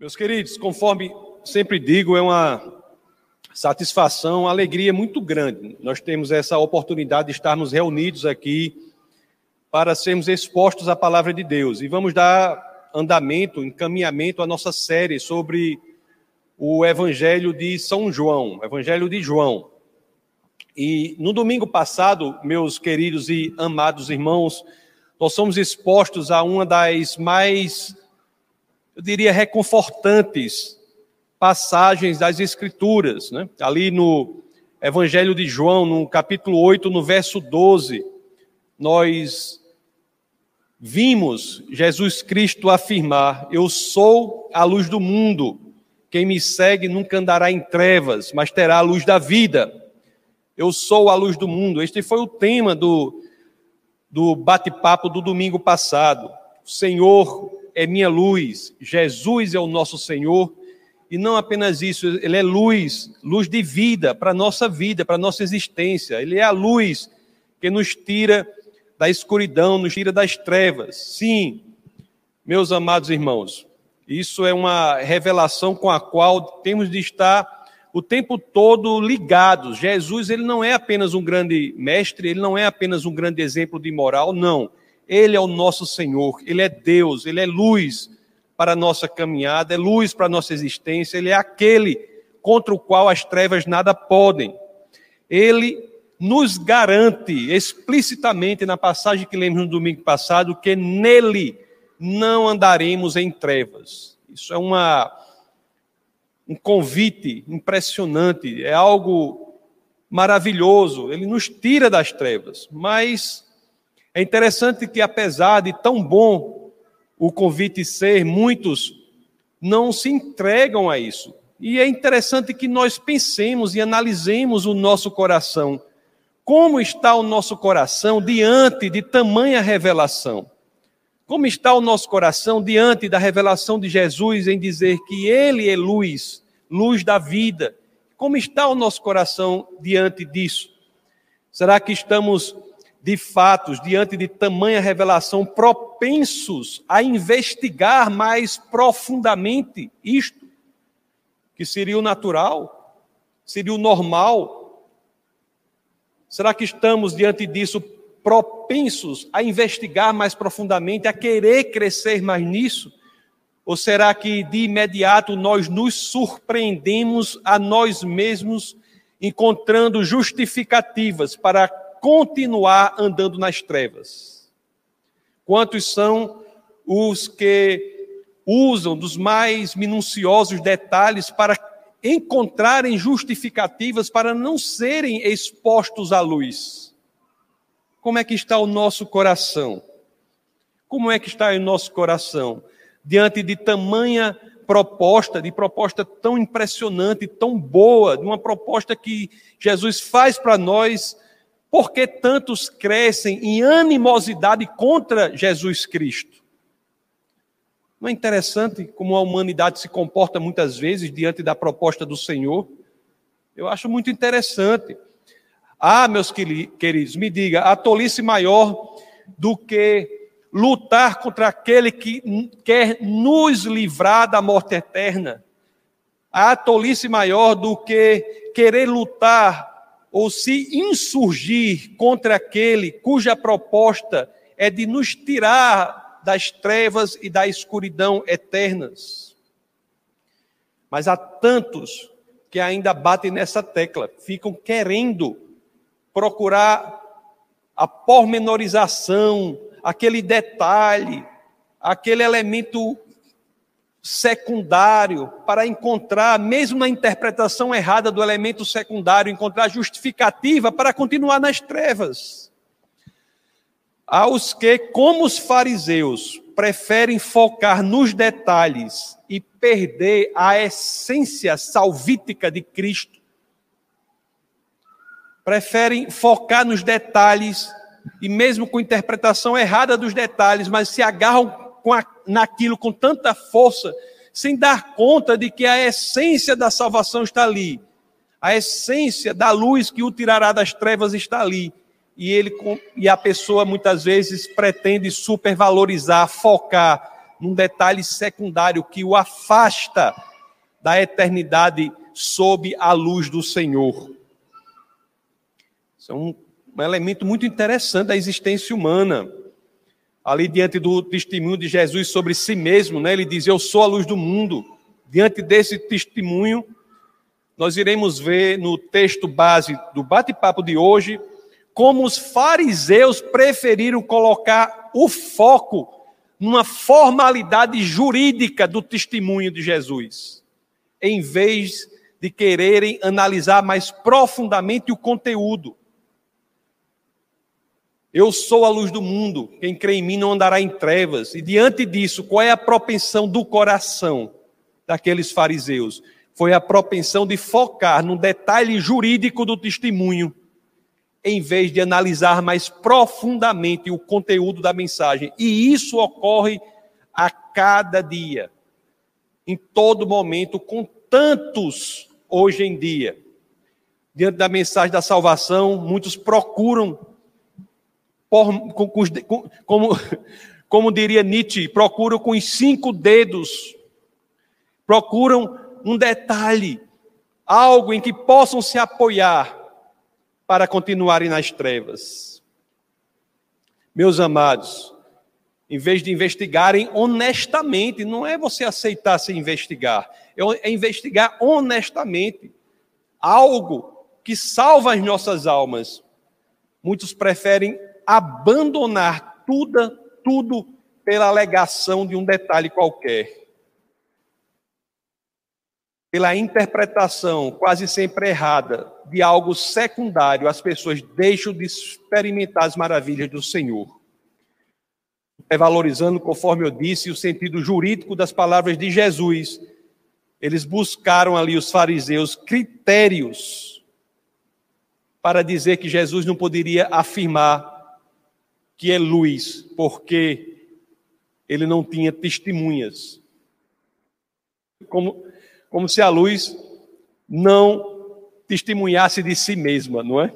Meus queridos, conforme sempre digo, é uma satisfação, uma alegria muito grande. Nós temos essa oportunidade de estarmos reunidos aqui para sermos expostos à palavra de Deus. E vamos dar andamento, encaminhamento à nossa série sobre o Evangelho de São João, Evangelho de João. E no domingo passado, meus queridos e amados irmãos, nós somos expostos a uma das mais eu diria, reconfortantes passagens das Escrituras. Né? Ali no Evangelho de João, no capítulo 8, no verso 12, nós vimos Jesus Cristo afirmar: Eu sou a luz do mundo. Quem me segue nunca andará em trevas, mas terá a luz da vida. Eu sou a luz do mundo. Este foi o tema do, do bate-papo do domingo passado. O Senhor é minha luz, Jesus é o nosso Senhor, e não apenas isso, ele é luz, luz de vida para a nossa vida, para a nossa existência. Ele é a luz que nos tira da escuridão, nos tira das trevas. Sim, meus amados irmãos, isso é uma revelação com a qual temos de estar o tempo todo ligados. Jesus, ele não é apenas um grande mestre, ele não é apenas um grande exemplo de moral, não. Ele é o nosso Senhor, Ele é Deus, Ele é luz para a nossa caminhada, é luz para a nossa existência, Ele é aquele contra o qual as trevas nada podem. Ele nos garante explicitamente na passagem que lemos no domingo passado que nele não andaremos em trevas. Isso é uma um convite impressionante, é algo maravilhoso. Ele nos tira das trevas, mas é interessante que, apesar de tão bom o convite ser, muitos não se entregam a isso. E é interessante que nós pensemos e analisemos o nosso coração. Como está o nosso coração diante de tamanha revelação? Como está o nosso coração diante da revelação de Jesus em dizer que Ele é luz, luz da vida? Como está o nosso coração diante disso? Será que estamos de fatos, diante de tamanha revelação, propensos a investigar mais profundamente isto, que seria o natural, seria o normal? Será que estamos diante disso propensos a investigar mais profundamente, a querer crescer mais nisso? Ou será que de imediato nós nos surpreendemos a nós mesmos encontrando justificativas para continuar andando nas trevas? Quantos são os que usam dos mais minuciosos detalhes para encontrarem justificativas para não serem expostos à luz? Como é que está o nosso coração? Como é que está o nosso coração diante de tamanha proposta, de proposta tão impressionante, tão boa, de uma proposta que Jesus faz para nós por que tantos crescem em animosidade contra Jesus Cristo? Não é interessante como a humanidade se comporta muitas vezes diante da proposta do Senhor? Eu acho muito interessante. Ah, meus queridos, me diga, a tolice maior do que lutar contra aquele que quer nos livrar da morte eterna? Há tolice maior do que querer lutar ou se insurgir contra aquele cuja proposta é de nos tirar das trevas e da escuridão eternas. Mas há tantos que ainda batem nessa tecla, ficam querendo procurar a pormenorização, aquele detalhe, aquele elemento secundário para encontrar, mesmo na interpretação errada do elemento secundário, encontrar justificativa para continuar nas trevas. Aos que, como os fariseus, preferem focar nos detalhes e perder a essência salvítica de Cristo, preferem focar nos detalhes e mesmo com interpretação errada dos detalhes, mas se agarram com a, naquilo com tanta força, sem dar conta de que a essência da salvação está ali. A essência da luz que o tirará das trevas está ali. E, ele, e a pessoa muitas vezes pretende supervalorizar, focar num detalhe secundário que o afasta da eternidade sob a luz do Senhor. Isso é um, um elemento muito interessante da existência humana. Ali diante do testemunho de Jesus sobre si mesmo, né, ele diz: Eu sou a luz do mundo. Diante desse testemunho, nós iremos ver no texto base do bate-papo de hoje como os fariseus preferiram colocar o foco numa formalidade jurídica do testemunho de Jesus, em vez de quererem analisar mais profundamente o conteúdo. Eu sou a luz do mundo, quem crê em mim não andará em trevas. E diante disso, qual é a propensão do coração daqueles fariseus? foi a propensão de focar no detalhe jurídico do testemunho, em vez de analisar mais profundamente o conteúdo da mensagem. E isso ocorre a cada dia, em todo momento, com tantos hoje em dia. Diante da mensagem da salvação, muitos procuram, por, com, com, como, como diria Nietzsche, procuram com os cinco dedos, procuram um detalhe, algo em que possam se apoiar para continuarem nas trevas. Meus amados, em vez de investigarem honestamente, não é você aceitar se investigar, é investigar honestamente algo que salva as nossas almas. Muitos preferem abandonar tudo, tudo pela alegação de um detalhe qualquer pela interpretação quase sempre errada de algo secundário, as pessoas deixam de experimentar as maravilhas do Senhor. É valorizando, conforme eu disse, o sentido jurídico das palavras de Jesus. Eles buscaram ali, os fariseus, critérios para dizer que Jesus não poderia afirmar que é luz, porque ele não tinha testemunhas. Como como se a luz não testemunhasse de si mesma, não é?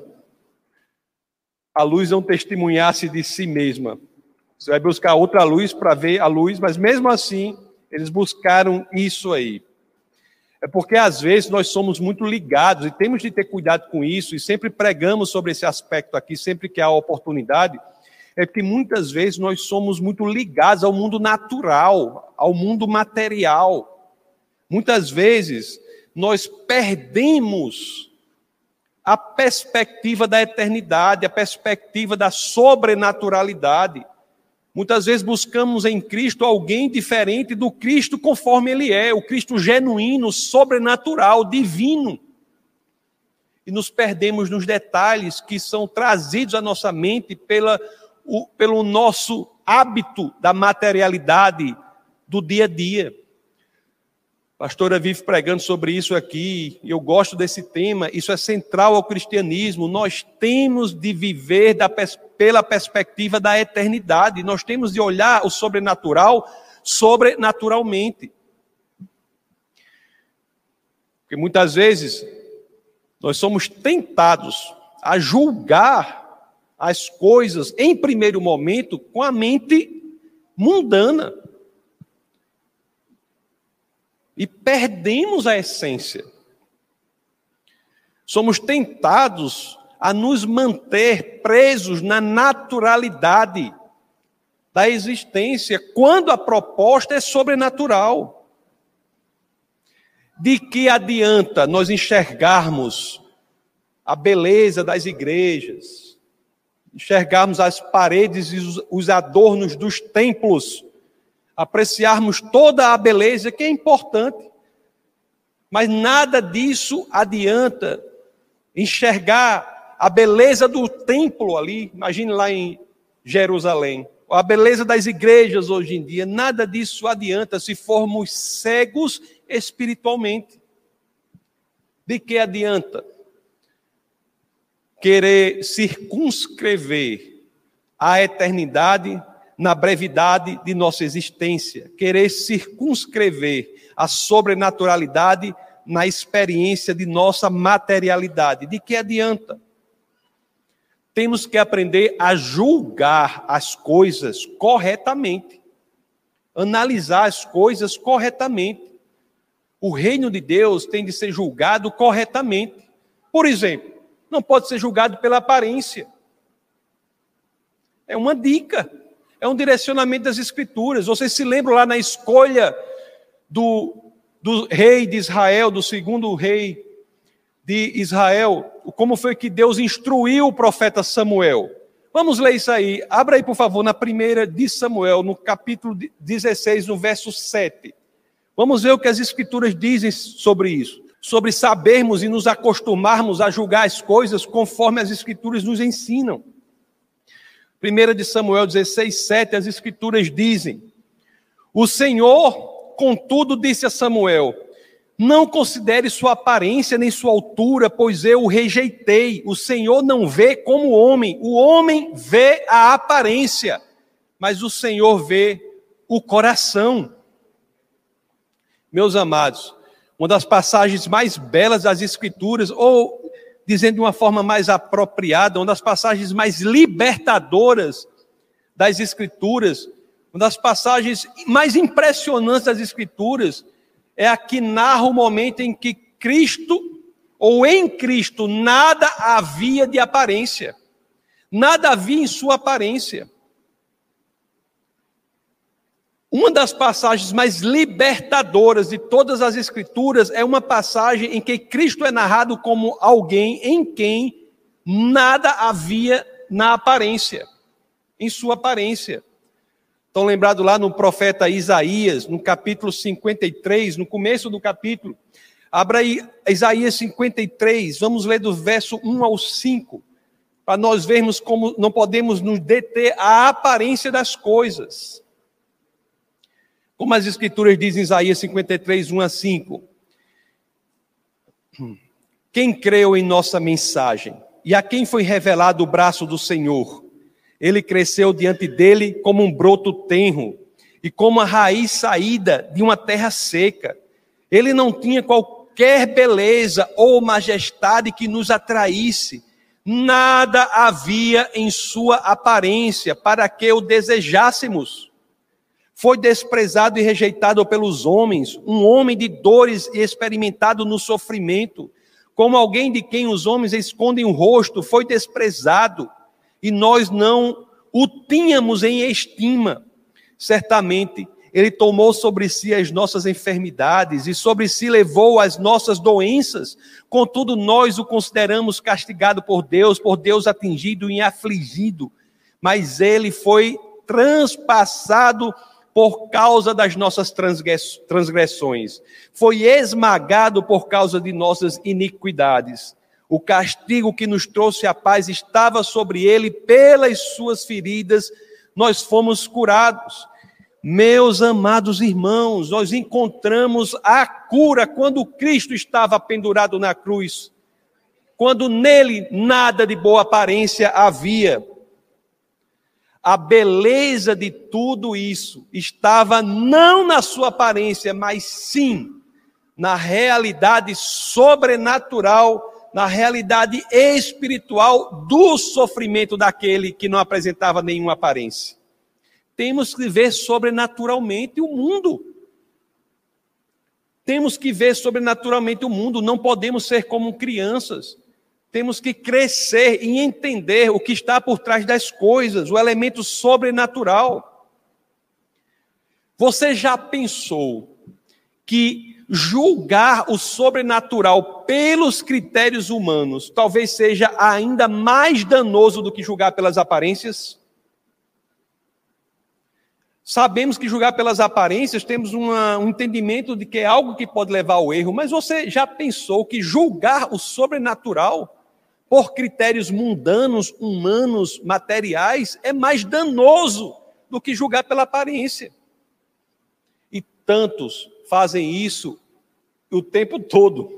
A luz não testemunhasse de si mesma. Você vai buscar outra luz para ver a luz, mas mesmo assim, eles buscaram isso aí. É porque às vezes nós somos muito ligados e temos de ter cuidado com isso e sempre pregamos sobre esse aspecto aqui, sempre que há oportunidade. É porque muitas vezes nós somos muito ligados ao mundo natural, ao mundo material. Muitas vezes nós perdemos a perspectiva da eternidade, a perspectiva da sobrenaturalidade. Muitas vezes buscamos em Cristo alguém diferente do Cristo conforme ele é, o Cristo genuíno, sobrenatural, divino. E nos perdemos nos detalhes que são trazidos à nossa mente pela, o, pelo nosso hábito da materialidade do dia a dia. A pastora vive pregando sobre isso aqui, eu gosto desse tema, isso é central ao cristianismo. Nós temos de viver da, pela perspectiva da eternidade, nós temos de olhar o sobrenatural sobrenaturalmente. Porque muitas vezes nós somos tentados a julgar as coisas em primeiro momento com a mente mundana e perdemos a essência. Somos tentados a nos manter presos na naturalidade da existência, quando a proposta é sobrenatural. De que adianta nós enxergarmos a beleza das igrejas, enxergarmos as paredes e os adornos dos templos, apreciarmos toda a beleza que é importante, mas nada disso adianta enxergar a beleza do templo ali, imagine lá em Jerusalém, a beleza das igrejas hoje em dia, nada disso adianta se formos cegos espiritualmente. De que adianta querer circunscrever a eternidade na brevidade de nossa existência, querer circunscrever a sobrenaturalidade na experiência de nossa materialidade. De que adianta? Temos que aprender a julgar as coisas corretamente. analisar as coisas corretamente. O reino de Deus tem de ser julgado corretamente. Por exemplo, não pode ser julgado pela aparência. É uma dica, é um direcionamento das Escrituras. Vocês se lembram lá na escolha do, do rei de Israel, do segundo rei de Israel, como foi que Deus instruiu o profeta Samuel? Vamos ler isso aí. Abra aí, por favor, na primeira de Samuel, no capítulo 16, no verso 7. Vamos ver o que as Escrituras dizem sobre isso. Sobre sabermos e nos acostumarmos a julgar as coisas conforme as Escrituras nos ensinam. Primeira de Samuel 16, 7, as Escrituras dizem: O Senhor, contudo, disse a Samuel: Não considere sua aparência nem sua altura, pois eu o rejeitei. O Senhor não vê como homem, o homem vê a aparência, mas o Senhor vê o coração. Meus amados, uma das passagens mais belas das Escrituras, ou dizendo de uma forma mais apropriada, uma das passagens mais libertadoras das Escrituras, uma das passagens mais impressionantes das Escrituras, é a que narra o momento em que Cristo, ou em Cristo, nada havia de aparência, nada havia em sua aparência. Uma das passagens mais libertadoras de todas as Escrituras é uma passagem em que Cristo é narrado como alguém em quem nada havia na aparência, em sua aparência. Estão lembrados lá no profeta Isaías, no capítulo 53, no começo do capítulo. Abra aí Isaías 53, vamos ler do verso 1 ao 5, para nós vermos como não podemos nos deter à aparência das coisas. Como as escrituras dizem em Isaías 53, 1 a 5. Quem creu em nossa mensagem e a quem foi revelado o braço do Senhor? Ele cresceu diante dele como um broto tenro e como a raiz saída de uma terra seca. Ele não tinha qualquer beleza ou majestade que nos atraísse. Nada havia em sua aparência para que o desejássemos foi desprezado e rejeitado pelos homens, um homem de dores e experimentado no sofrimento, como alguém de quem os homens escondem o rosto, foi desprezado, e nós não o tínhamos em estima. Certamente, ele tomou sobre si as nossas enfermidades e sobre si levou as nossas doenças. Contudo, nós o consideramos castigado por Deus, por Deus atingido e afligido. Mas ele foi transpassado por causa das nossas transgressões, foi esmagado por causa de nossas iniquidades. O castigo que nos trouxe a paz estava sobre ele, pelas suas feridas nós fomos curados. Meus amados irmãos, nós encontramos a cura quando Cristo estava pendurado na cruz, quando nele nada de boa aparência havia a beleza de tudo isso estava não na sua aparência, mas sim na realidade sobrenatural, na realidade espiritual do sofrimento daquele que não apresentava nenhuma aparência. Temos que ver sobrenaturalmente o mundo. Temos que ver sobrenaturalmente o mundo, não podemos ser como crianças temos que crescer e entender o que está por trás das coisas, o elemento sobrenatural. Você já pensou que julgar o sobrenatural pelos critérios humanos talvez seja ainda mais danoso do que julgar pelas aparências? Sabemos que julgar pelas aparências temos uma, um entendimento de que é algo que pode levar ao erro, mas você já pensou que julgar o sobrenatural por critérios mundanos, humanos, materiais, é mais danoso do que julgar pela aparência. E tantos fazem isso o tempo todo.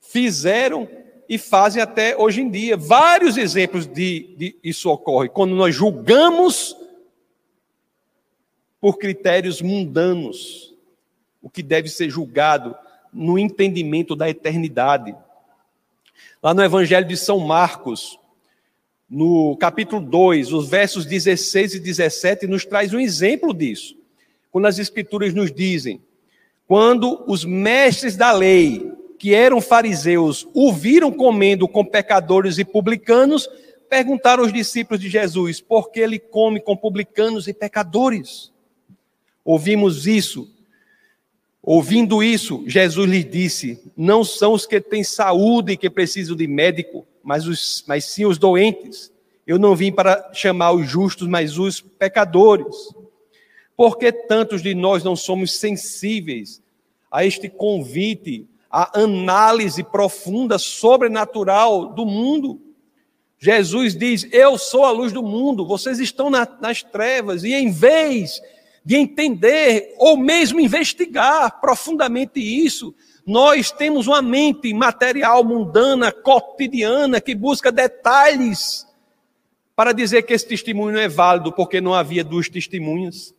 Fizeram e fazem até hoje em dia. Vários exemplos de, de isso ocorre quando nós julgamos por critérios mundanos o que deve ser julgado no entendimento da eternidade. Lá no Evangelho de São Marcos, no capítulo 2, os versos 16 e 17, nos traz um exemplo disso. Quando as Escrituras nos dizem: quando os mestres da lei, que eram fariseus, o viram comendo com pecadores e publicanos, perguntaram aos discípulos de Jesus: por que ele come com publicanos e pecadores? Ouvimos isso. Ouvindo isso, Jesus lhes disse: Não são os que têm saúde que precisam de médico, mas, os, mas sim os doentes. Eu não vim para chamar os justos, mas os pecadores. Por que tantos de nós não somos sensíveis a este convite, a análise profunda, sobrenatural do mundo? Jesus diz: Eu sou a luz do mundo, vocês estão na, nas trevas, e em vez de entender ou mesmo investigar profundamente isso, nós temos uma mente material, mundana, cotidiana, que busca detalhes para dizer que esse testemunho é válido, porque não havia duas testemunhas.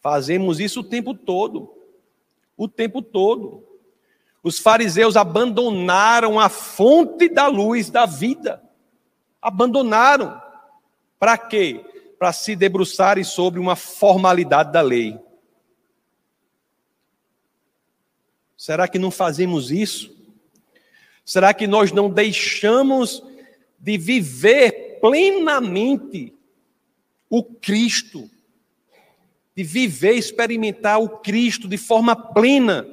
Fazemos isso o tempo todo. O tempo todo. Os fariseus abandonaram a fonte da luz da vida. Abandonaram. Para quê? Para se debruçarem sobre uma formalidade da lei. Será que não fazemos isso? Será que nós não deixamos de viver plenamente o Cristo? De viver, experimentar o Cristo de forma plena,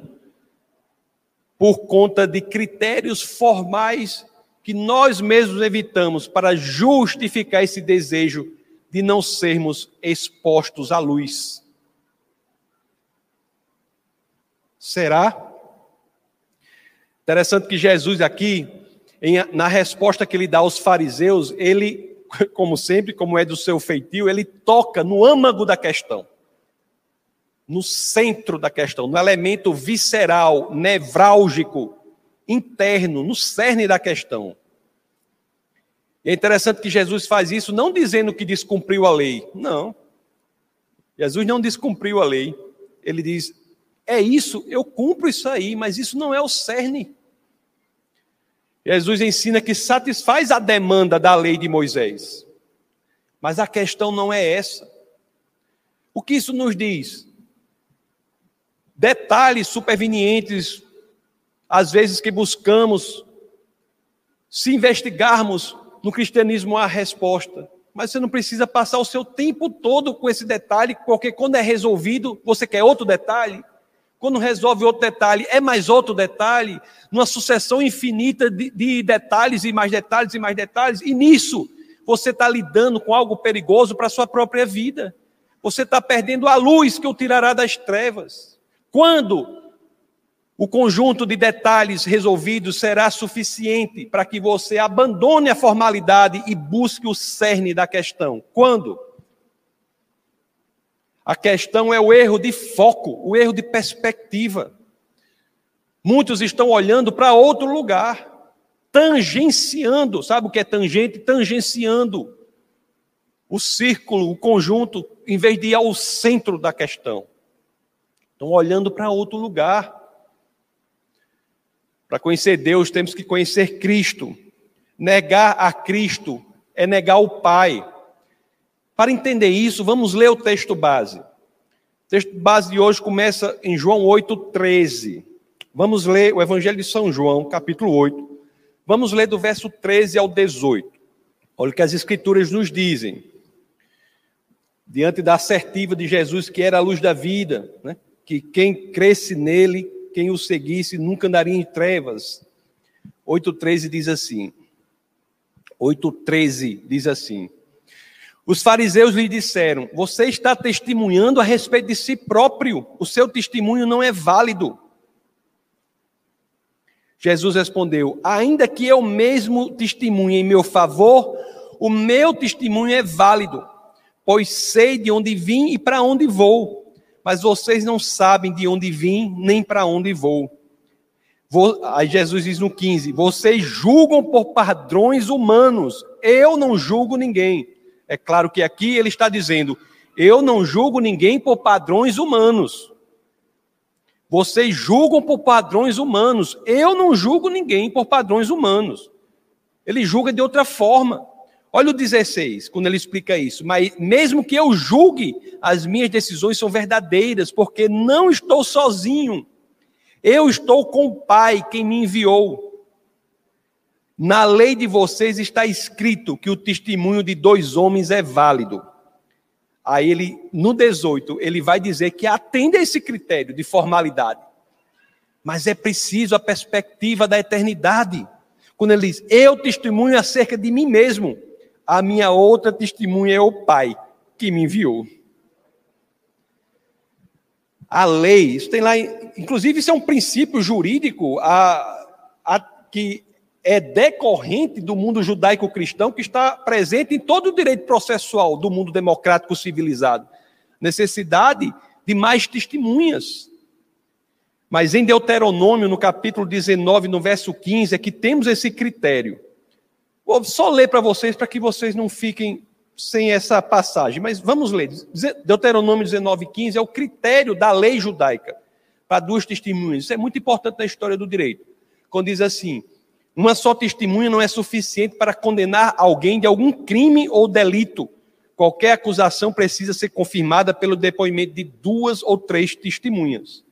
por conta de critérios formais que nós mesmos evitamos para justificar esse desejo de não sermos expostos à luz. Será? Interessante que Jesus aqui, em, na resposta que ele dá aos fariseus, ele, como sempre, como é do seu feitio, ele toca no âmago da questão, no centro da questão, no elemento visceral, nevrálgico, interno, no cerne da questão. E é interessante que Jesus faz isso não dizendo que descumpriu a lei. Não. Jesus não descumpriu a lei. Ele diz: é isso, eu cumpro isso aí, mas isso não é o cerne. Jesus ensina que satisfaz a demanda da lei de Moisés. Mas a questão não é essa. O que isso nos diz? Detalhes supervenientes, às vezes que buscamos, se investigarmos no cristianismo há resposta, mas você não precisa passar o seu tempo todo com esse detalhe, porque quando é resolvido, você quer outro detalhe. Quando resolve outro detalhe, é mais outro detalhe, numa sucessão infinita de, de detalhes e mais detalhes e mais detalhes, e nisso você está lidando com algo perigoso para a sua própria vida. Você está perdendo a luz que o tirará das trevas. Quando o conjunto de detalhes resolvidos será suficiente para que você abandone a formalidade e busque o cerne da questão. Quando? A questão é o erro de foco, o erro de perspectiva. Muitos estão olhando para outro lugar, tangenciando, sabe o que é tangente? Tangenciando o círculo, o conjunto, em vez de ir ao centro da questão. Estão olhando para outro lugar. Para conhecer Deus, temos que conhecer Cristo. Negar a Cristo é negar o Pai. Para entender isso, vamos ler o texto base. O texto base de hoje começa em João 8,13. Vamos ler o Evangelho de São João, capítulo 8. Vamos ler do verso 13 ao 18. Olha o que as Escrituras nos dizem. Diante da assertiva de Jesus, que era a luz da vida, né? que quem cresce nele quem o seguisse nunca andaria em trevas. 8,13 diz assim. 8,13 diz assim. Os fariseus lhe disseram: Você está testemunhando a respeito de si próprio, o seu testemunho não é válido. Jesus respondeu: Ainda que eu mesmo testemunhe em meu favor, o meu testemunho é válido, pois sei de onde vim e para onde vou mas vocês não sabem de onde vim nem para onde vou. Aí Jesus diz no 15: Vocês julgam por padrões humanos, eu não julgo ninguém. É claro que aqui ele está dizendo: Eu não julgo ninguém por padrões humanos. Vocês julgam por padrões humanos, eu não julgo ninguém por padrões humanos. Ele julga de outra forma. Olha o 16, quando ele explica isso. Mas mesmo que eu julgue, as minhas decisões são verdadeiras, porque não estou sozinho. Eu estou com o Pai, quem me enviou. Na lei de vocês está escrito que o testemunho de dois homens é válido. Aí ele, no 18, ele vai dizer que atende a esse critério de formalidade. Mas é preciso a perspectiva da eternidade. Quando ele diz, eu testemunho acerca de mim mesmo, a minha outra testemunha é o Pai que me enviou. A lei, isso tem lá, inclusive isso é um princípio jurídico a, a, que é decorrente do mundo judaico-cristão que está presente em todo o direito processual do mundo democrático civilizado. Necessidade de mais testemunhas. Mas em Deuteronômio, no capítulo 19, no verso 15, é que temos esse critério. Vou só ler para vocês, para que vocês não fiquem sem essa passagem. Mas vamos ler. Deuteronômio 19, 15 é o critério da lei judaica para duas testemunhas. Isso é muito importante na história do direito. Quando diz assim: uma só testemunha não é suficiente para condenar alguém de algum crime ou delito. Qualquer acusação precisa ser confirmada pelo depoimento de duas ou três testemunhas.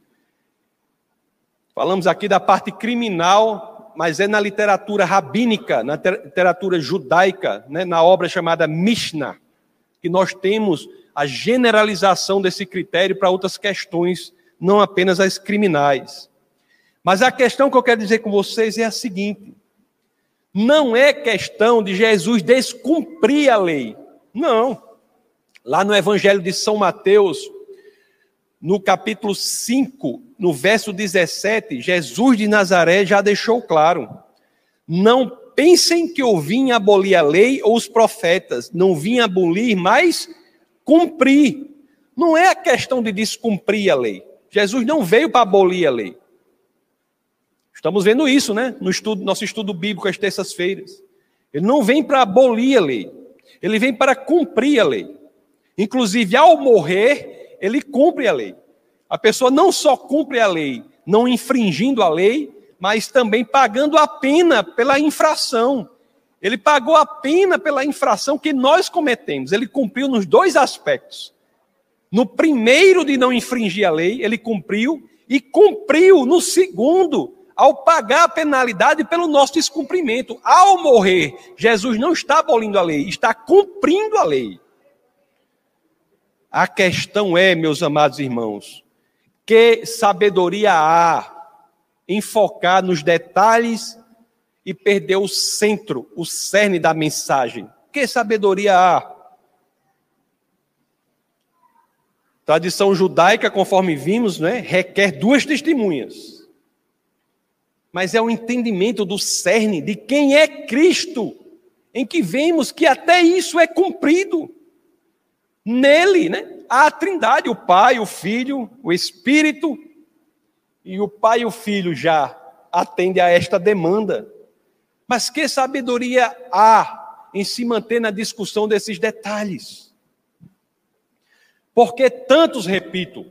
Falamos aqui da parte criminal, mas é na literatura rabínica, na literatura judaica, né, na obra chamada Mishnah, que nós temos a generalização desse critério para outras questões, não apenas as criminais. Mas a questão que eu quero dizer com vocês é a seguinte: não é questão de Jesus descumprir a lei. Não. Lá no Evangelho de São Mateus, no capítulo 5, no verso 17, Jesus de Nazaré já deixou claro: não pensem que eu vim abolir a lei ou os profetas, não vim abolir, mas cumprir. Não é a questão de descumprir a lei. Jesus não veio para abolir a lei. Estamos vendo isso, né? No estudo, nosso estudo bíblico às terças-feiras. Ele não vem para abolir a lei, ele vem para cumprir a lei. Inclusive, ao morrer, ele cumpre a lei. A pessoa não só cumpre a lei, não infringindo a lei, mas também pagando a pena pela infração. Ele pagou a pena pela infração que nós cometemos. Ele cumpriu nos dois aspectos. No primeiro de não infringir a lei, ele cumpriu, e cumpriu no segundo ao pagar a penalidade pelo nosso descumprimento. Ao morrer, Jesus não está abolindo a lei, está cumprindo a lei. A questão é, meus amados irmãos, que sabedoria há em focar nos detalhes e perder o centro, o cerne da mensagem? Que sabedoria há? Tradição judaica, conforme vimos, né, requer duas testemunhas mas é o entendimento do cerne de quem é Cristo, em que vemos que até isso é cumprido. Nele, né? Há a Trindade, o Pai, o Filho, o Espírito, e o Pai e o Filho já atendem a esta demanda. Mas que sabedoria há em se manter na discussão desses detalhes? Porque tantos, repito,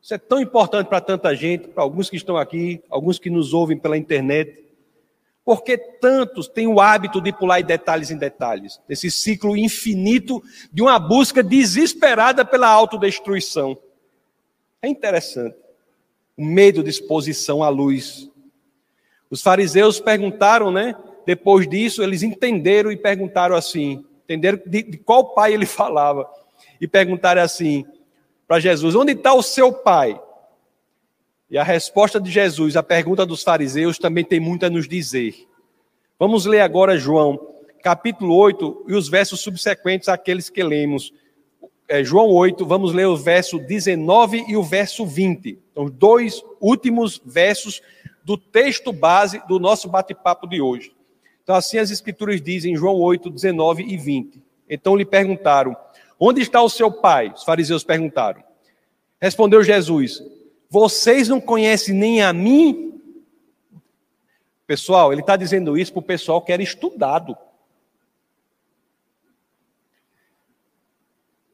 isso é tão importante para tanta gente, para alguns que estão aqui, alguns que nos ouvem pela internet. Porque tantos têm o hábito de pular de detalhes em detalhes, desse ciclo infinito de uma busca desesperada pela autodestruição. É interessante. O medo de exposição à luz. Os fariseus perguntaram, né? Depois disso, eles entenderam e perguntaram assim: entenderam de, de qual pai ele falava. E perguntaram assim: para Jesus: Onde está o seu pai? E a resposta de Jesus, a pergunta dos fariseus, também tem muito a nos dizer. Vamos ler agora João, capítulo 8, e os versos subsequentes àqueles que lemos. É, João 8, vamos ler o verso 19 e o verso 20. Então, os dois últimos versos do texto base do nosso bate-papo de hoje. Então, assim as Escrituras dizem, João 8, 19 e 20. Então lhe perguntaram: Onde está o seu pai? Os fariseus perguntaram. Respondeu Jesus: Vocês não conhecem nem a mim? Pessoal, ele está dizendo isso para o pessoal que era estudado.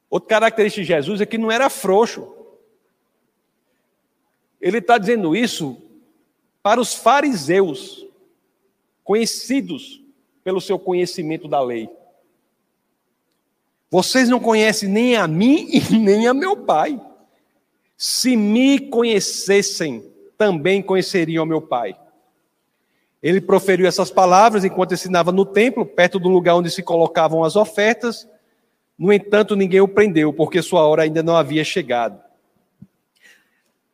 Outra característica de Jesus é que não era frouxo. Ele está dizendo isso para os fariseus, conhecidos pelo seu conhecimento da lei. Vocês não conhecem nem a mim e nem a meu Pai. Se me conhecessem, também conheceriam meu Pai. Ele proferiu essas palavras enquanto ensinava no templo, perto do lugar onde se colocavam as ofertas. No entanto, ninguém o prendeu, porque sua hora ainda não havia chegado.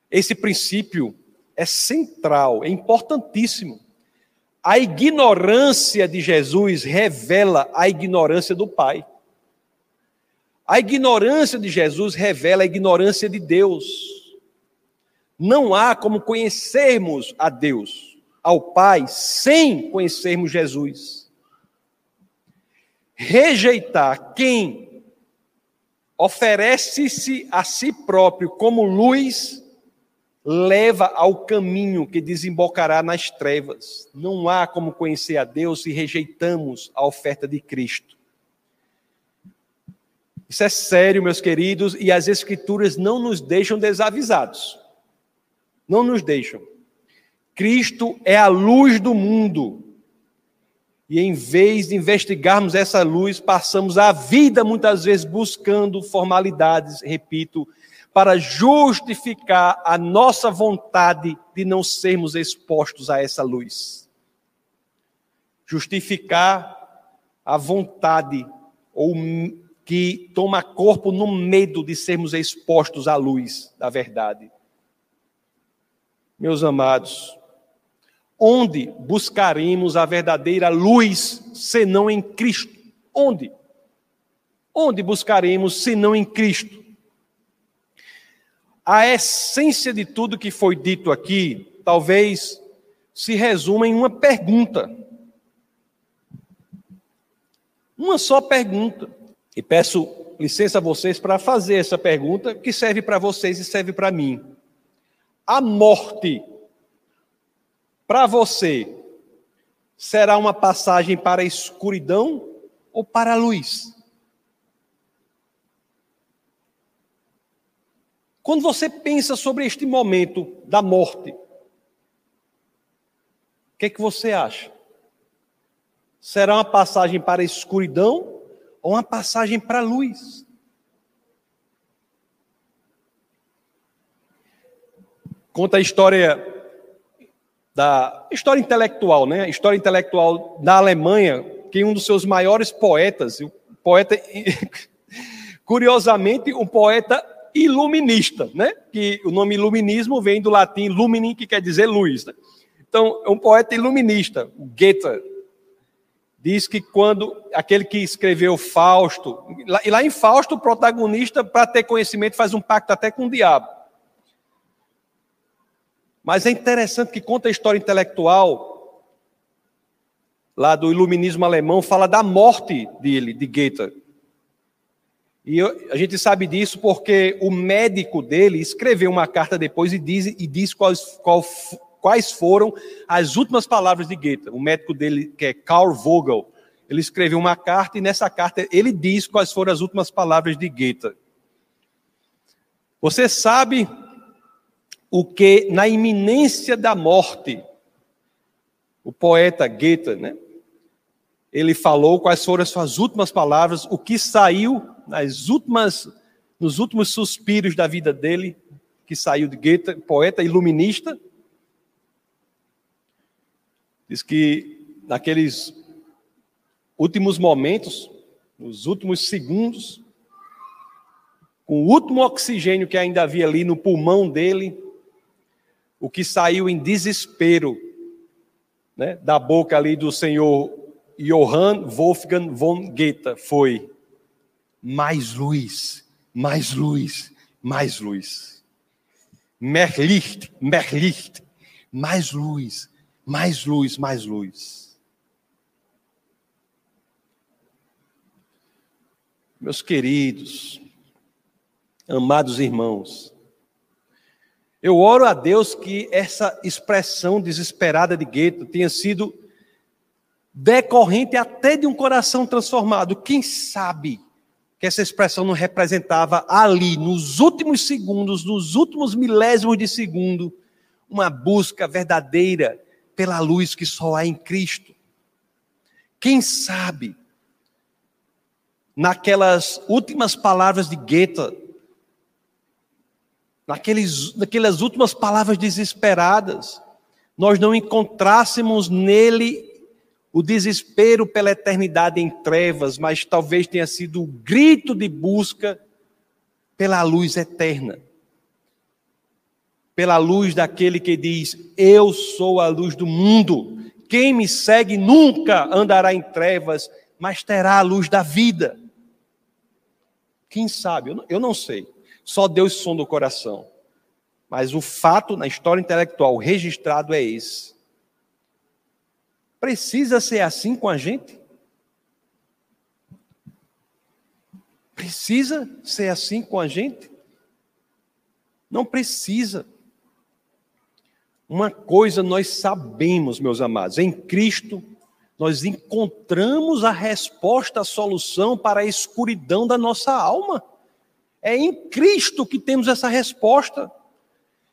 Esse princípio é central, é importantíssimo. A ignorância de Jesus revela a ignorância do Pai. A ignorância de Jesus revela a ignorância de Deus. Não há como conhecermos a Deus, ao Pai, sem conhecermos Jesus. Rejeitar quem oferece-se a si próprio como luz leva ao caminho que desembocará nas trevas. Não há como conhecer a Deus se rejeitamos a oferta de Cristo. Isso é sério, meus queridos, e as Escrituras não nos deixam desavisados. Não nos deixam. Cristo é a luz do mundo. E em vez de investigarmos essa luz, passamos a vida muitas vezes buscando formalidades, repito, para justificar a nossa vontade de não sermos expostos a essa luz. Justificar a vontade ou que toma corpo no medo de sermos expostos à luz da verdade. Meus amados, onde buscaremos a verdadeira luz senão em Cristo? Onde? Onde buscaremos senão em Cristo? A essência de tudo que foi dito aqui, talvez se resuma em uma pergunta. Uma só pergunta. E peço licença a vocês para fazer essa pergunta que serve para vocês e serve para mim. A morte, para você, será uma passagem para a escuridão ou para a luz? Quando você pensa sobre este momento da morte, o que, é que você acha? Será uma passagem para a escuridão ou uma passagem para a luz. Conta a história da história intelectual, né? A história intelectual da Alemanha, que um dos seus maiores poetas, o poeta curiosamente, um poeta iluminista, né? Que o nome iluminismo vem do latim lumini, que quer dizer luz. Né? Então, é um poeta iluminista, Goethe, diz que quando aquele que escreveu Fausto, e lá em Fausto o protagonista, para ter conhecimento, faz um pacto até com o diabo. Mas é interessante que conta a história intelectual lá do iluminismo alemão, fala da morte dele, de Goethe. E eu, a gente sabe disso porque o médico dele escreveu uma carta depois e diz, e diz qual, qual, quais foram as últimas palavras de Goethe. O médico dele, que é Karl Vogel, ele escreveu uma carta e nessa carta ele diz quais foram as últimas palavras de Goethe. Você sabe o que na iminência da morte o poeta Goethe, né? Ele falou quais foram as suas últimas palavras, o que saiu nas últimas nos últimos suspiros da vida dele, que saiu de Goethe, poeta iluminista, Diz que naqueles últimos momentos, nos últimos segundos, com o último oxigênio que ainda havia ali no pulmão dele, o que saiu em desespero né, da boca ali do senhor Johann Wolfgang von Goethe foi mais luz, mais luz, mais luz. Mehr Licht, mehr Licht, mais luz, mais luz, mais luz. Meus queridos, amados irmãos, eu oro a Deus que essa expressão desesperada de Goethe tenha sido decorrente até de um coração transformado. Quem sabe que essa expressão não representava ali, nos últimos segundos, nos últimos milésimos de segundo, uma busca verdadeira pela luz que só há em Cristo. Quem sabe, naquelas últimas palavras de Goethe, naqueles, naquelas últimas palavras desesperadas, nós não encontrássemos nele o desespero pela eternidade em trevas, mas talvez tenha sido o grito de busca pela luz eterna. Pela luz daquele que diz: Eu sou a luz do mundo. Quem me segue nunca andará em trevas, mas terá a luz da vida. Quem sabe? Eu não sei. Só Deus sonda o coração. Mas o fato na história intelectual registrado é esse. Precisa ser assim com a gente? Precisa ser assim com a gente? Não precisa. Uma coisa nós sabemos, meus amados, em Cristo nós encontramos a resposta, a solução para a escuridão da nossa alma. É em Cristo que temos essa resposta.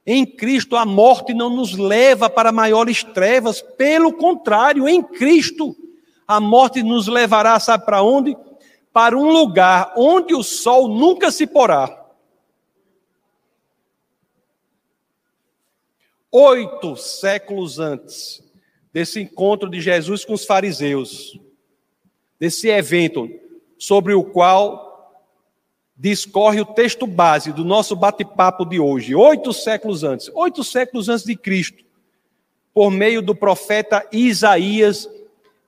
Em Cristo a morte não nos leva para maiores trevas, pelo contrário, em Cristo a morte nos levará, sabe para onde? Para um lugar onde o sol nunca se porá. Oito séculos antes desse encontro de Jesus com os fariseus, desse evento sobre o qual discorre o texto base do nosso bate-papo de hoje, oito séculos antes, oito séculos antes de Cristo, por meio do profeta Isaías,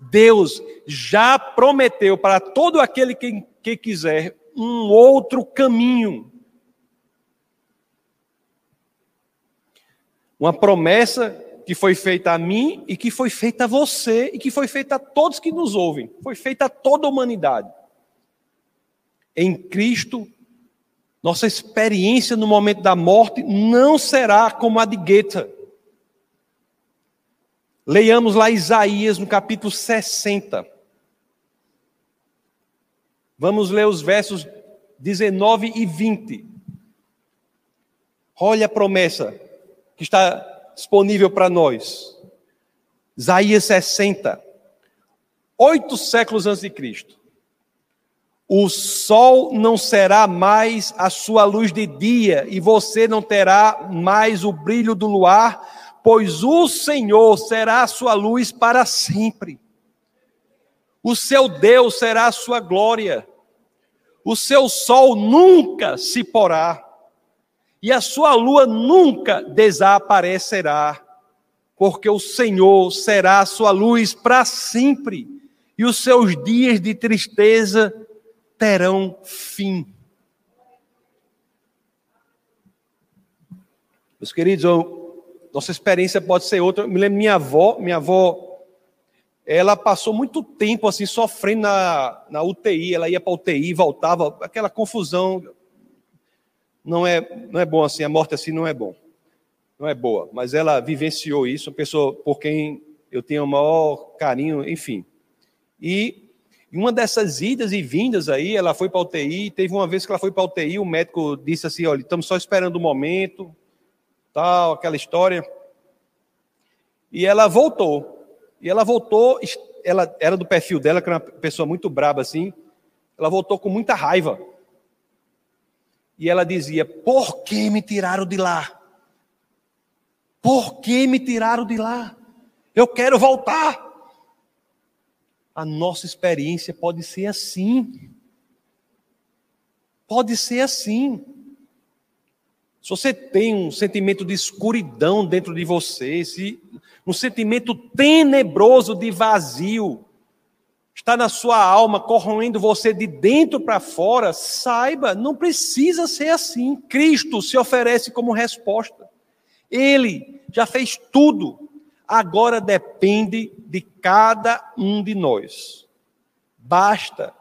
Deus já prometeu para todo aquele que, que quiser um outro caminho. Uma promessa que foi feita a mim e que foi feita a você e que foi feita a todos que nos ouvem, foi feita a toda a humanidade. Em Cristo, nossa experiência no momento da morte não será como a de Goethe. Leiamos lá Isaías no capítulo 60. Vamos ler os versos 19 e 20. Olha a promessa que está disponível para nós. Isaías 60, oito séculos antes de Cristo. O sol não será mais a sua luz de dia, e você não terá mais o brilho do luar, pois o Senhor será a sua luz para sempre. O seu Deus será a sua glória. O seu sol nunca se porá e a sua lua nunca desaparecerá, porque o Senhor será a sua luz para sempre, e os seus dias de tristeza terão fim. Meus queridos, eu, nossa experiência pode ser outra. Eu me lembro minha avó, minha avó, ela passou muito tempo assim sofrendo na, na UTI. Ela ia para a UTI, voltava, aquela confusão não é, não é bom assim, a morte assim não é bom. Não é boa, mas ela vivenciou isso, uma pessoa por quem eu tenho o maior carinho, enfim. E uma dessas idas e vindas aí, ela foi para a UTI, teve uma vez que ela foi para a UTI, o médico disse assim, olha, estamos só esperando o um momento, tal, aquela história. E ela voltou. E ela voltou, ela era do perfil dela, que era uma pessoa muito braba assim, ela voltou com muita raiva. E ela dizia: Por que me tiraram de lá? Por que me tiraram de lá? Eu quero voltar. A nossa experiência pode ser assim. Pode ser assim. Se você tem um sentimento de escuridão dentro de você, se, um sentimento tenebroso de vazio, está na sua alma, corroendo você de dentro para fora, saiba, não precisa ser assim. Cristo se oferece como resposta. Ele já fez tudo. Agora depende de cada um de nós. Basta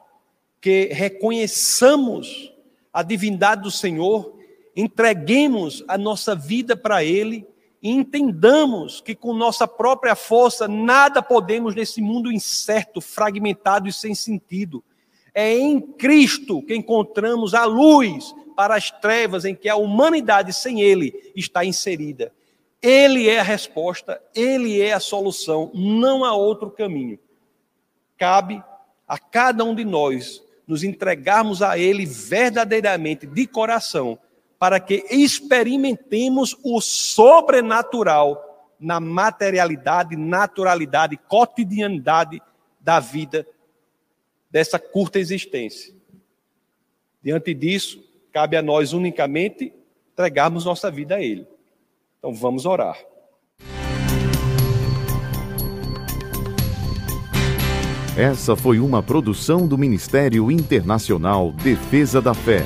que reconheçamos a divindade do Senhor, entreguemos a nossa vida para Ele e entendamos que com nossa própria força nada podemos nesse mundo incerto, fragmentado e sem sentido. É em Cristo que encontramos a luz para as trevas em que a humanidade sem Ele está inserida. Ele é a resposta, Ele é a solução, não há outro caminho. cabe a cada um de nós nos entregarmos a Ele verdadeiramente, de coração, para que experimentemos o sobrenatural na materialidade, naturalidade, cotidianidade da vida dessa curta existência. Diante disso, cabe a nós unicamente entregarmos nossa vida a Ele. Então vamos orar. Essa foi uma produção do Ministério Internacional Defesa da Fé,